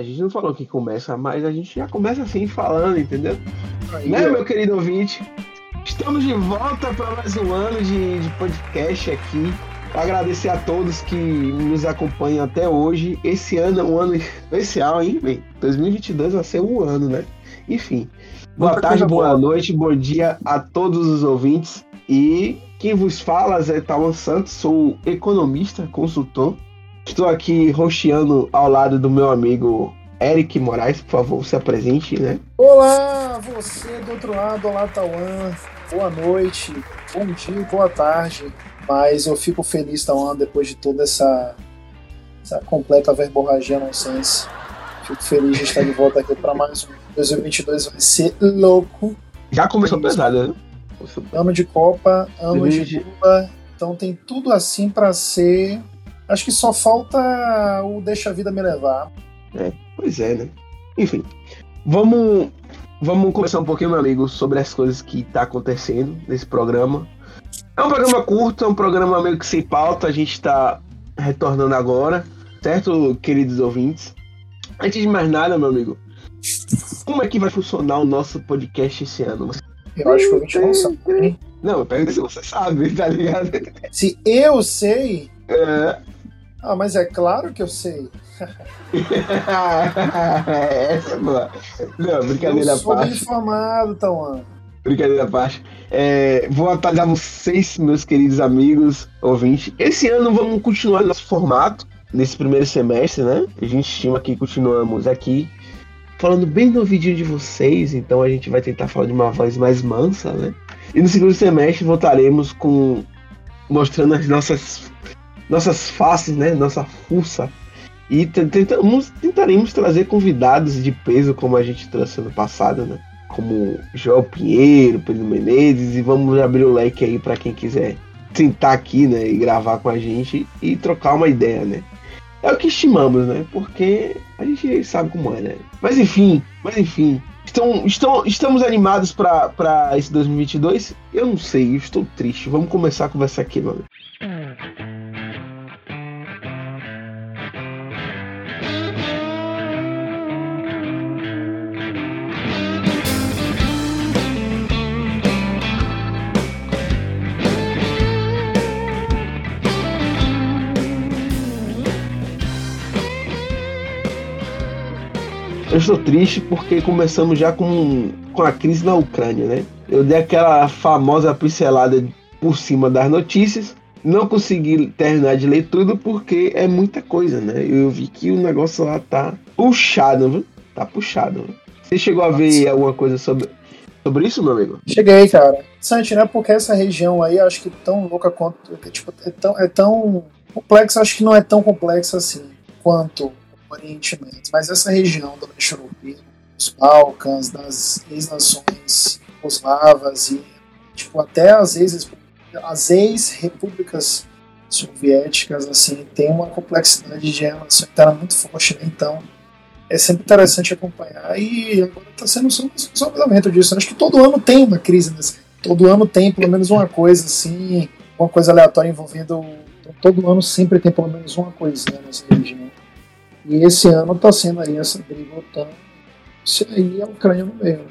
A gente não falou que começa, mas a gente já começa assim falando, entendeu? Aí, né, meu querido ouvinte? Estamos de volta para mais um ano de, de podcast aqui. Agradecer a todos que nos acompanham até hoje. Esse ano é um ano especial, hein, bem? 2022 vai ser um ano, né? Enfim. Boa Muita tarde, boa boa. noite, bom dia a todos os ouvintes. E quem vos fala é Tawan Santos, sou economista, consultor. Estou aqui rosteando ao lado do meu amigo Eric Moraes, por favor, se apresente, né? Olá, você do outro lado, olá Tauan, boa noite, bom dia, boa tarde. Mas eu fico feliz, Tauan, depois de toda essa, essa completa verborragia nonsense. Fico feliz de estar de volta aqui para mais um. 2022 vai ser louco. Já começou pesado, né? Ano de Copa, ano de 2020. Lula. Então tem tudo assim para ser. Acho que só falta o Deixa a Vida Me Levar. Pois é, né? Enfim, vamos, vamos conversar um pouquinho, meu amigo, sobre as coisas que tá acontecendo nesse programa. É um programa curto, é um programa meio que sem pauta, a gente tá retornando agora, certo, queridos ouvintes? Antes de mais nada, meu amigo, como é que vai funcionar o nosso podcast esse ano? Eu acho que a gente não sabe. hein? Não, eu pergunto se você sabe, tá ligado? Se eu sei, É. Ah, mas é claro que eu sei. Essa é boa. Não, brincadeira à parte. informado, Tauan. Brincadeira à parte. É, vou atualizar vocês, meus queridos amigos, ouvintes. Esse ano vamos continuar nosso formato, nesse primeiro semestre, né? A gente estima que continuamos aqui, falando bem no ouvidinho de vocês, então a gente vai tentar falar de uma voz mais mansa, né? E no segundo semestre voltaremos com. mostrando as nossas. Nossas faces, né? Nossa fuça. E tentamos, tentaremos trazer convidados de peso, como a gente trouxe ano passado, né? como Joel Pinheiro, Pedro Menezes, e vamos abrir o leque aí para quem quiser sentar aqui, né, e gravar com a gente e trocar uma ideia, né? É o que estimamos, né? Porque a gente sabe como é, né? Mas enfim, mas enfim, estão, estão, estamos animados para esse 2022? Eu não sei, eu estou triste. Vamos começar a conversar aqui, mano. Eu estou triste porque começamos já com, com a crise na Ucrânia, né? Eu dei aquela famosa pincelada por cima das notícias, não consegui terminar de ler tudo porque é muita coisa, né? Eu vi que o negócio lá tá puxado, viu? Tá puxado. viu? Você chegou a ver alguma coisa sobre, sobre isso, meu amigo? Cheguei, cara. Interessante, né? Porque essa região aí, acho que tão louca quanto. é, Tipo, é tão, é tão complexa, acho que não é tão complexa assim quanto Oriente Médio. Mas essa região do leste europeu, dos Balcãs, das ex-nações eslavas e tipo, até as ex- as ex-repúblicas soviéticas, assim, tem uma complexidade de relação interna muito forte, né? Então, é sempre interessante acompanhar e agora está sendo um resolvimento disso. Acho que todo ano tem uma crise nessa. Todo ano tem pelo menos uma coisa assim, uma coisa aleatória envolvendo. Todo ano sempre tem pelo menos uma coisinha nessa região. E esse ano está sendo aí essa briga OTAN. Isso aí é a Ucrânia no meio.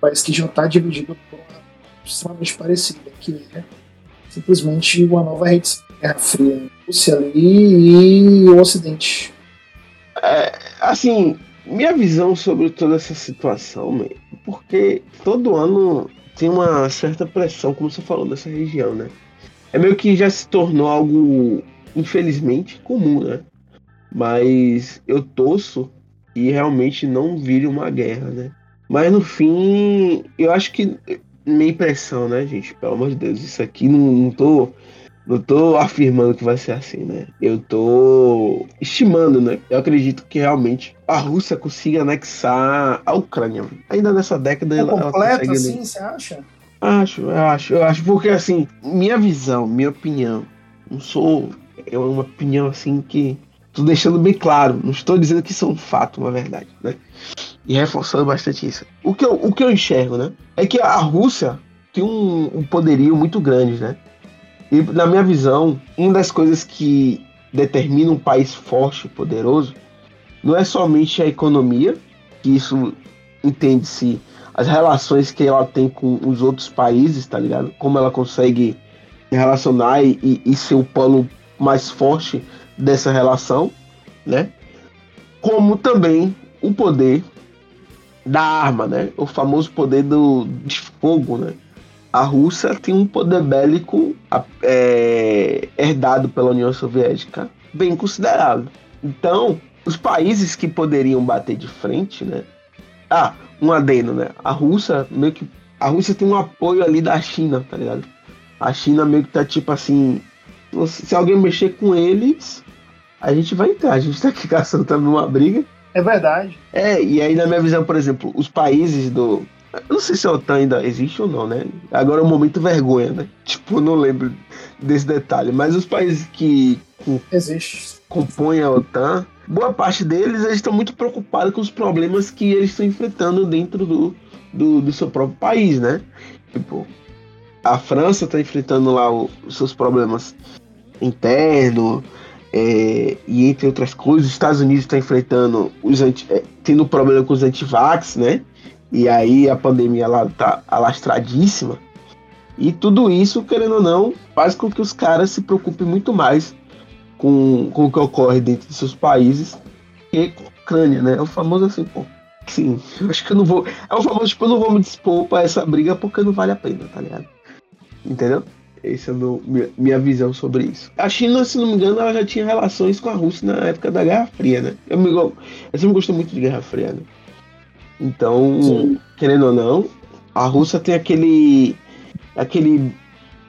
Parece que já está dividido por uma extremamente parecida, que é simplesmente uma nova rede de Guerra Fria. Rússia ali e o Ocidente. Assim, minha visão sobre toda essa situação, porque todo ano tem uma certa pressão, como você falou, nessa região, né? É meio que já se tornou algo, infelizmente, comum, né? Mas eu torço e realmente não vire uma guerra, né? Mas no fim, eu acho que minha impressão, né, gente? Pelo amor de Deus, isso aqui não, não tô. Não tô afirmando que vai ser assim, né? Eu tô estimando, né? Eu acredito que realmente a Rússia consiga anexar a Ucrânia. Ainda nessa década É ela, ela completo consegue assim, você acha? Acho, eu acho, eu acho, porque assim, minha visão, minha opinião, não sou. É uma opinião assim que. Tô deixando bem claro, não estou dizendo que isso é um fato, uma verdade, né? E reforçando bastante isso. O que eu, o que eu enxergo, né? É que a Rússia tem um, um poderio muito grande, né? E na minha visão, uma das coisas que determina um país forte e poderoso não é somente a economia, que isso entende-se as relações que ela tem com os outros países, tá ligado? Como ela consegue relacionar e, e, ser o polo mais forte dessa relação, né? Como também o poder da arma, né? O famoso poder do, de fogo, né? A Rússia tem um poder bélico é, herdado pela União Soviética bem considerável. Então, os países que poderiam bater de frente, né? Ah, um adendo, né? A Rússia meio que a Rússia tem um apoio ali da China, tá ligado? A China meio que tá tipo assim, se alguém mexer com eles, a gente vai entrar. A gente tá aqui caçando também uma briga. É verdade. É, e aí na minha visão, por exemplo, os países do. Eu não sei se a OTAN ainda existe ou não, né? Agora é um momento vergonha, né? Tipo, não lembro desse detalhe. Mas os países que existe. compõem a OTAN, boa parte deles eles estão muito preocupados com os problemas que eles estão enfrentando dentro do, do, do seu próprio país, né? Tipo, a França está enfrentando lá os seus problemas internos, é, e entre outras coisas, os Estados Unidos está enfrentando os anti, é, tendo problema com os antivax, né? E aí a pandemia lá tá alastradíssima. E tudo isso, querendo ou não, faz com que os caras se preocupem muito mais com, com o que ocorre dentro de seus países que com a Ucrânia, né? É o famoso assim, pô. Sim, eu acho que eu não vou. É o famoso, tipo, eu não vou me dispor pra essa briga porque não vale a pena, tá ligado? Entendeu? Essa é meu, minha, visão sobre isso. A China, se não me engano, ela já tinha relações com a Rússia na época da Guerra Fria, né? Eu, me, eu sempre gostei muito de Guerra Fria, né? Então, Sim. querendo ou não, a Rússia tem aquele. aquele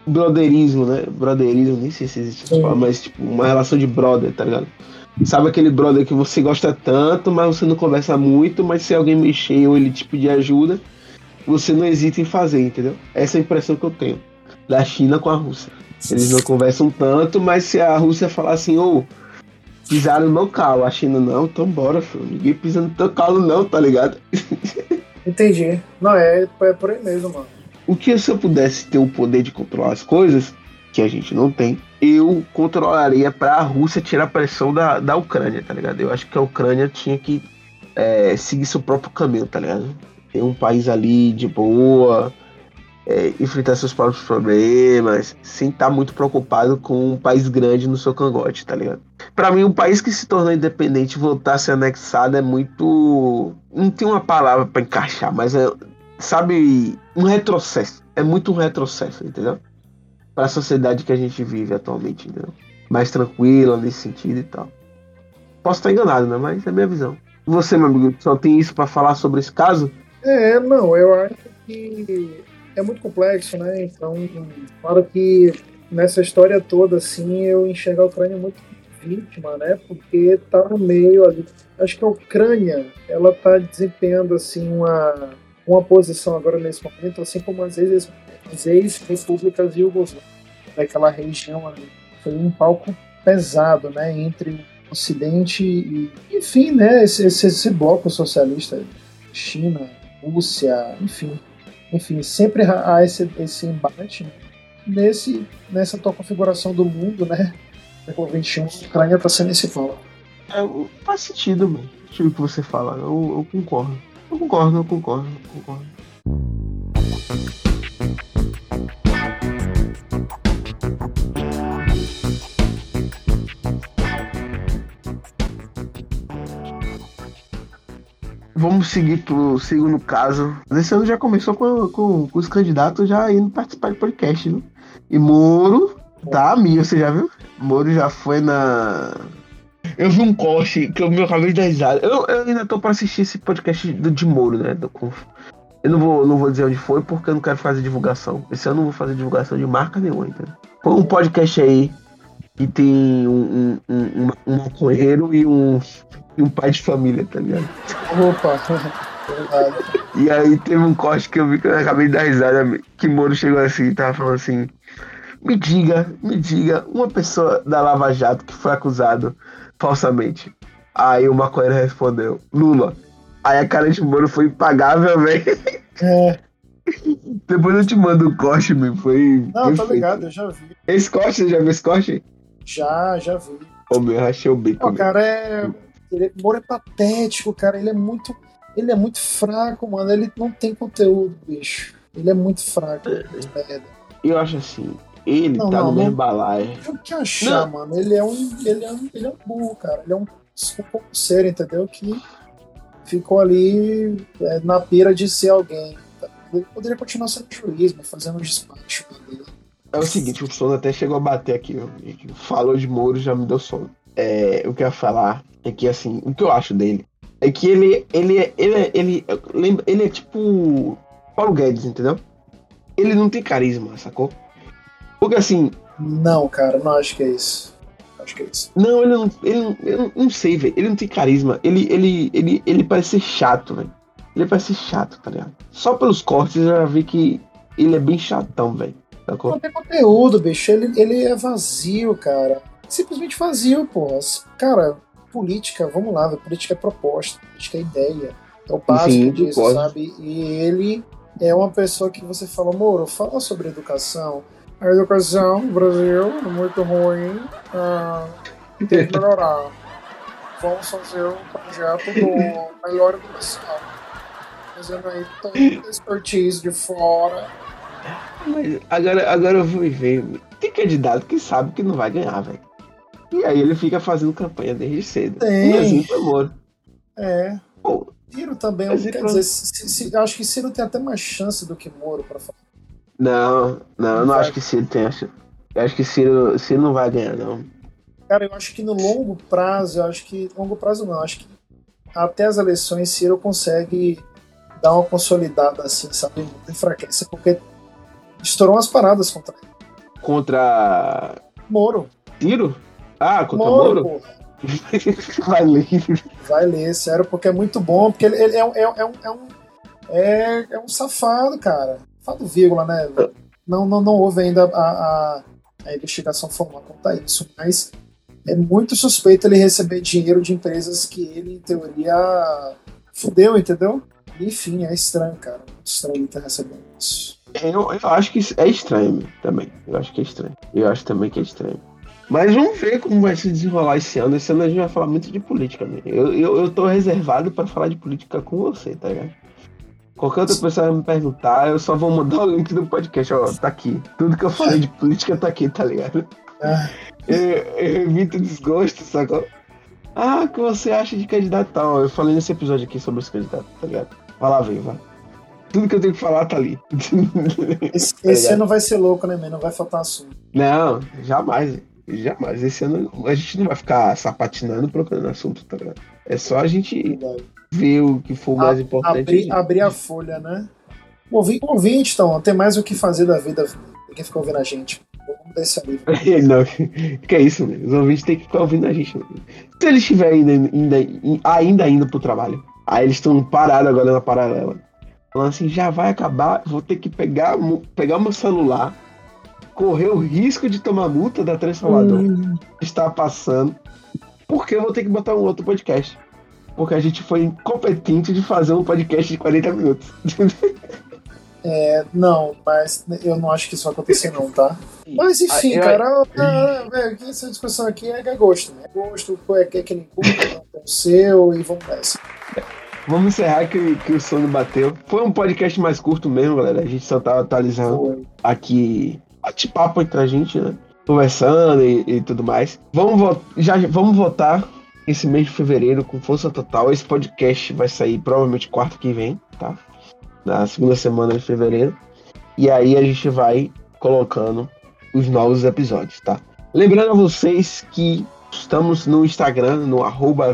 brotherismo, né? Brotherismo, nem sei se existe essa mas tipo, uma relação de brother, tá ligado? Sabe aquele brother que você gosta tanto, mas você não conversa muito, mas se alguém mexer ou ele te pedir ajuda, você não hesita em fazer, entendeu? Essa é a impressão que eu tenho da China com a Rússia. Eles não conversam tanto, mas se a Rússia falar assim, ô, oh, pisaram no meu calo, a China não, então bora, filho. Ninguém pisa no teu calo não, tá ligado? Entendi. Não, é, é por aí mesmo, mano. O que se eu pudesse ter o poder de controlar as coisas, que a gente não tem, eu controlaria para a Rússia tirar a pressão da, da Ucrânia, tá ligado? Eu acho que a Ucrânia tinha que é, seguir seu próprio caminho, tá ligado? Ter um país ali de boa, é, enfrentar seus próprios problemas, sem estar tá muito preocupado com um país grande no seu cangote, tá ligado? Para mim, um país que se tornou independente e voltar a ser anexado é muito. Não tem uma palavra para encaixar, mas é, sabe, um retrocesso. É muito um retrocesso, entendeu? Para a sociedade que a gente vive atualmente, entendeu? Mais tranquila nesse sentido e tal. Posso estar enganado, né? Mas é a minha visão. Você, meu amigo, só tem isso para falar sobre esse caso? É, não, eu acho que é muito complexo, né? Então, claro que nessa história toda, assim, eu enxergo a Ucrânia muito vítima, né? Porque tá no meio ali. Acho que a Ucrânia, ela tá desempenhando, assim, uma uma posição agora nesse momento, assim como as ex-repúblicas Yugoslávia, daquela região ali. Foi um palco pesado, né, entre o Ocidente e, enfim, né, esse, esse, esse bloco socialista, China, Rússia, enfim, enfim, sempre há esse, esse embate né, nesse, nessa tua configuração do mundo, né, século XXI, a Ucrânia está sendo esse polo. É, faz sentido, mano, o que você fala, eu, eu concordo. Eu concordo, eu concordo, eu concordo. Vamos seguir pro segundo caso. Esse ano já começou com, com, com os candidatos já indo participar de podcast, né? E Moro tá a mil, você já viu? Moro já foi na eu vi um corte que eu me acabei de dar risada. Eu, eu ainda tô pra assistir esse podcast do, de Moro, né? Do, eu não vou, não vou dizer onde foi porque eu não quero fazer divulgação. Esse ano eu não vou fazer divulgação de marca nenhuma, entendeu? Foi um podcast aí que tem um, um, um, um maconheiro e um, e um pai de família, tá ligado? Opa! e aí teve um corte que eu vi que eu acabei de dar risada, que Moro chegou assim e tava falando assim. Me diga, me diga, uma pessoa da Lava Jato que foi acusado falsamente. Aí o maconheiro respondeu, Lula. Aí a cara de Moro foi impagável, velho. É. Depois eu te mando o corte, meu. Foi. Não, tá ligado, eu já vi. Esse corte, você já viu esse corte? Já, já vi. Ô, meu, eu rachei o bico. Ô, cara, é. Ele, Moro é patético, cara. Ele é muito. Ele é muito fraco, mano. Ele não tem conteúdo, bicho. Ele é muito fraco. É. Eu acho assim. Ele não, tá não, mesmo balaio. O que achar, não. mano? Ele é um. Ele é um, ele é um burro, cara. Ele é um, um ser, entendeu? Que ficou ali é, na pira de ser alguém. Ele poderia continuar sendo juiz, mas fazendo um despacho dele. É o seguinte, o sono até chegou a bater aqui. Falou de Moro, já me deu sono. É, o que eu ia falar é que, assim, o que eu acho dele é que ele, ele, ele, ele, ele, ele é tipo Paulo Guedes, entendeu? Ele não tem carisma, sacou? Porque assim. Não, cara, não acho que é isso. Acho que é isso. Não, ele não. Ele não, eu não, não sei, velho. Ele não tem carisma. Ele, ele, ele, ele parece ser chato, velho. Ele parece ser chato, tá ligado? Só pelos cortes eu já vi que ele é bem chatão, velho. Não tem conteúdo, bicho. Ele, ele é vazio, cara. Simplesmente vazio, pô. Cara, política, vamos lá, política é proposta, política é ideia. É o básico Sim, disso, pode. sabe? E ele é uma pessoa que você fala, Moro, fala sobre educação. A educação no Brasil é muito ruim, ah, tem que melhorar. Vamos fazer um projeto do melhor educação. Fazendo aí o expertise de fora mas agora, agora eu vou ver. Tem candidato que sabe que não vai ganhar, velho. E aí ele fica fazendo campanha desde cedo. Tem. assim foi Moro. É. Pô, Ciro também, quer dizer, se, se, acho que Ciro tem até mais chance do que Moro pra falar. Não, não, eu não acho que Ciro tem chance. Eu acho que Ciro, Ciro não vai ganhar, não. Cara, eu acho que no longo prazo, eu acho que. Longo prazo não, acho que até as eleições Ciro consegue dar uma consolidada assim, sabe? Enfraquece, porque estourou umas paradas contra ele. Contra. Moro. Tiro? Ah, contra Moro? Moro? Vai ler. Vai ler, sério, porque é muito bom, porque ele, ele é, é, é, um, é, um, é, é um safado, cara. Safado, vírgula, né? Não, não, não houve ainda a, a, a investigação formal quanto a isso, mas é muito suspeito ele receber dinheiro de empresas que ele, em teoria, fudeu, entendeu? Enfim, é estranho, cara. Estranho ele estar recebendo isso. Eu, eu acho que é estranho também. Eu acho que é estranho. Eu acho também que é estranho. Mas vamos ver como vai se desenrolar esse ano. Esse ano a gente vai falar muito de política, né? Eu, eu, eu tô reservado para falar de política com você, tá ligado? Qualquer outra pessoa vai me perguntar, eu só vou mandar o link do podcast, ó, tá aqui. Tudo que eu falei de política tá aqui, tá ligado? Ah. Eu, eu evito desgosto, sacou? Ah, o que você acha de candidato tal? Eu falei nesse episódio aqui sobre os candidatos, tá ligado? Vai lá, vem, vai. Tudo que eu tenho que falar tá ali. Esse, tá esse ano vai ser louco, né, man? Não vai faltar assunto. Não, jamais. Jamais. Esse ano a gente não vai ficar sapatinando procurando assunto, tá ligado? É só a gente Verdade. ver o que for mais a, importante. Abrir, abrir a folha, né? Ouvinte, ouvinte, então, tem mais o que fazer da vida. Quem fica ouvindo a gente. Vamos dar esse livro. não, que é isso, né? Os ouvintes têm que ficar ouvindo a gente. Se eles estiverem ainda, ainda, ainda indo pro trabalho, aí eles estão parados agora na paralela Falando assim, já vai acabar, vou ter que pegar, pegar meu celular, correr o risco de tomar multa da transformadora hum. que está passando, porque eu vou ter que botar um outro podcast. Porque a gente foi incompetente de fazer um podcast de 40 minutos. É, não, mas eu não acho que isso vai acontecer não, tá? Mas enfim, eu, cara, eu, essa discussão aqui é, é gosto, né? É gosto, é, é que nem culpa, é o seu e vamos nessa. Vamos encerrar que, que o sono bateu. Foi um podcast mais curto mesmo, galera. A gente só tava atualizando Foi. aqui bate-papo entre a gente, né? Conversando e, e, tudo mais. Vamos, já, vamos votar esse mês de fevereiro com força total. Esse podcast vai sair provavelmente quarta que vem, tá? Na segunda semana de fevereiro. E aí a gente vai colocando os novos episódios, tá? Lembrando a vocês que estamos no Instagram, no arroba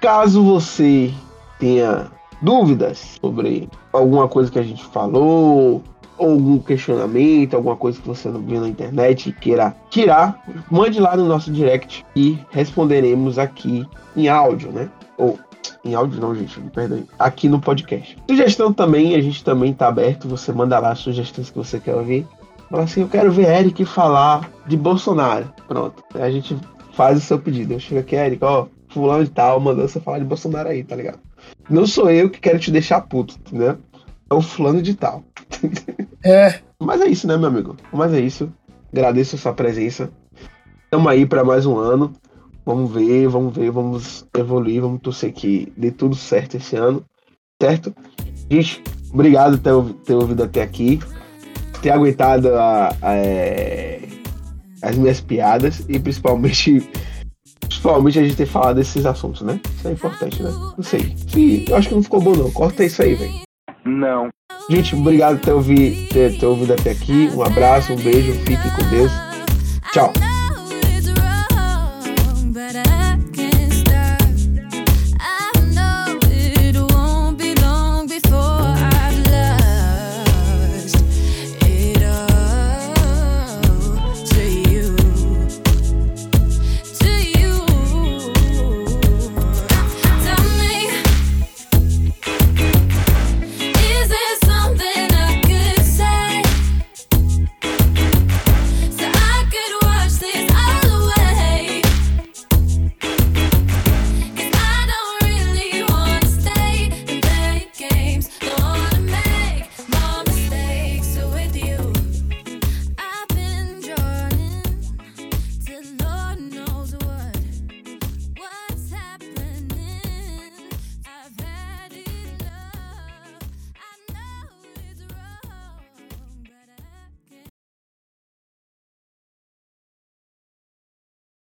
Caso você tenha dúvidas sobre alguma coisa que a gente falou, ou algum questionamento, alguma coisa que você não viu na internet e queira tirar, mande lá no nosso direct e responderemos aqui em áudio, né? Ou em áudio não, gente, me perdoe. Aqui no podcast. Sugestão também, a gente também tá aberto. Você manda lá as sugestões que você quer ouvir. Fala assim, eu quero ver Eric falar de Bolsonaro. Pronto. A gente faz o seu pedido. Eu chego aqui, Eric, ó, fulano e tal, mandando você falar de Bolsonaro aí, tá ligado? Não sou eu que quero te deixar puto, né? É o fulano de tal. É. Mas é isso, né, meu amigo? Mas é isso. Agradeço a sua presença. Estamos aí para mais um ano. Vamos ver, vamos ver, vamos evoluir, vamos torcer que dê tudo certo esse ano, certo? Gente, obrigado por ter, ter ouvido até aqui, ter aguentado a, a, é, as minhas piadas e principalmente principalmente a gente ter falado desses assuntos, né? Isso é importante, né? Não sei. Se, eu acho que não ficou bom não. Corta isso aí, velho. Não. Gente, obrigado por ter ouvido, ter, ter ouvido até aqui. Um abraço, um beijo, fique com Deus. Tchau.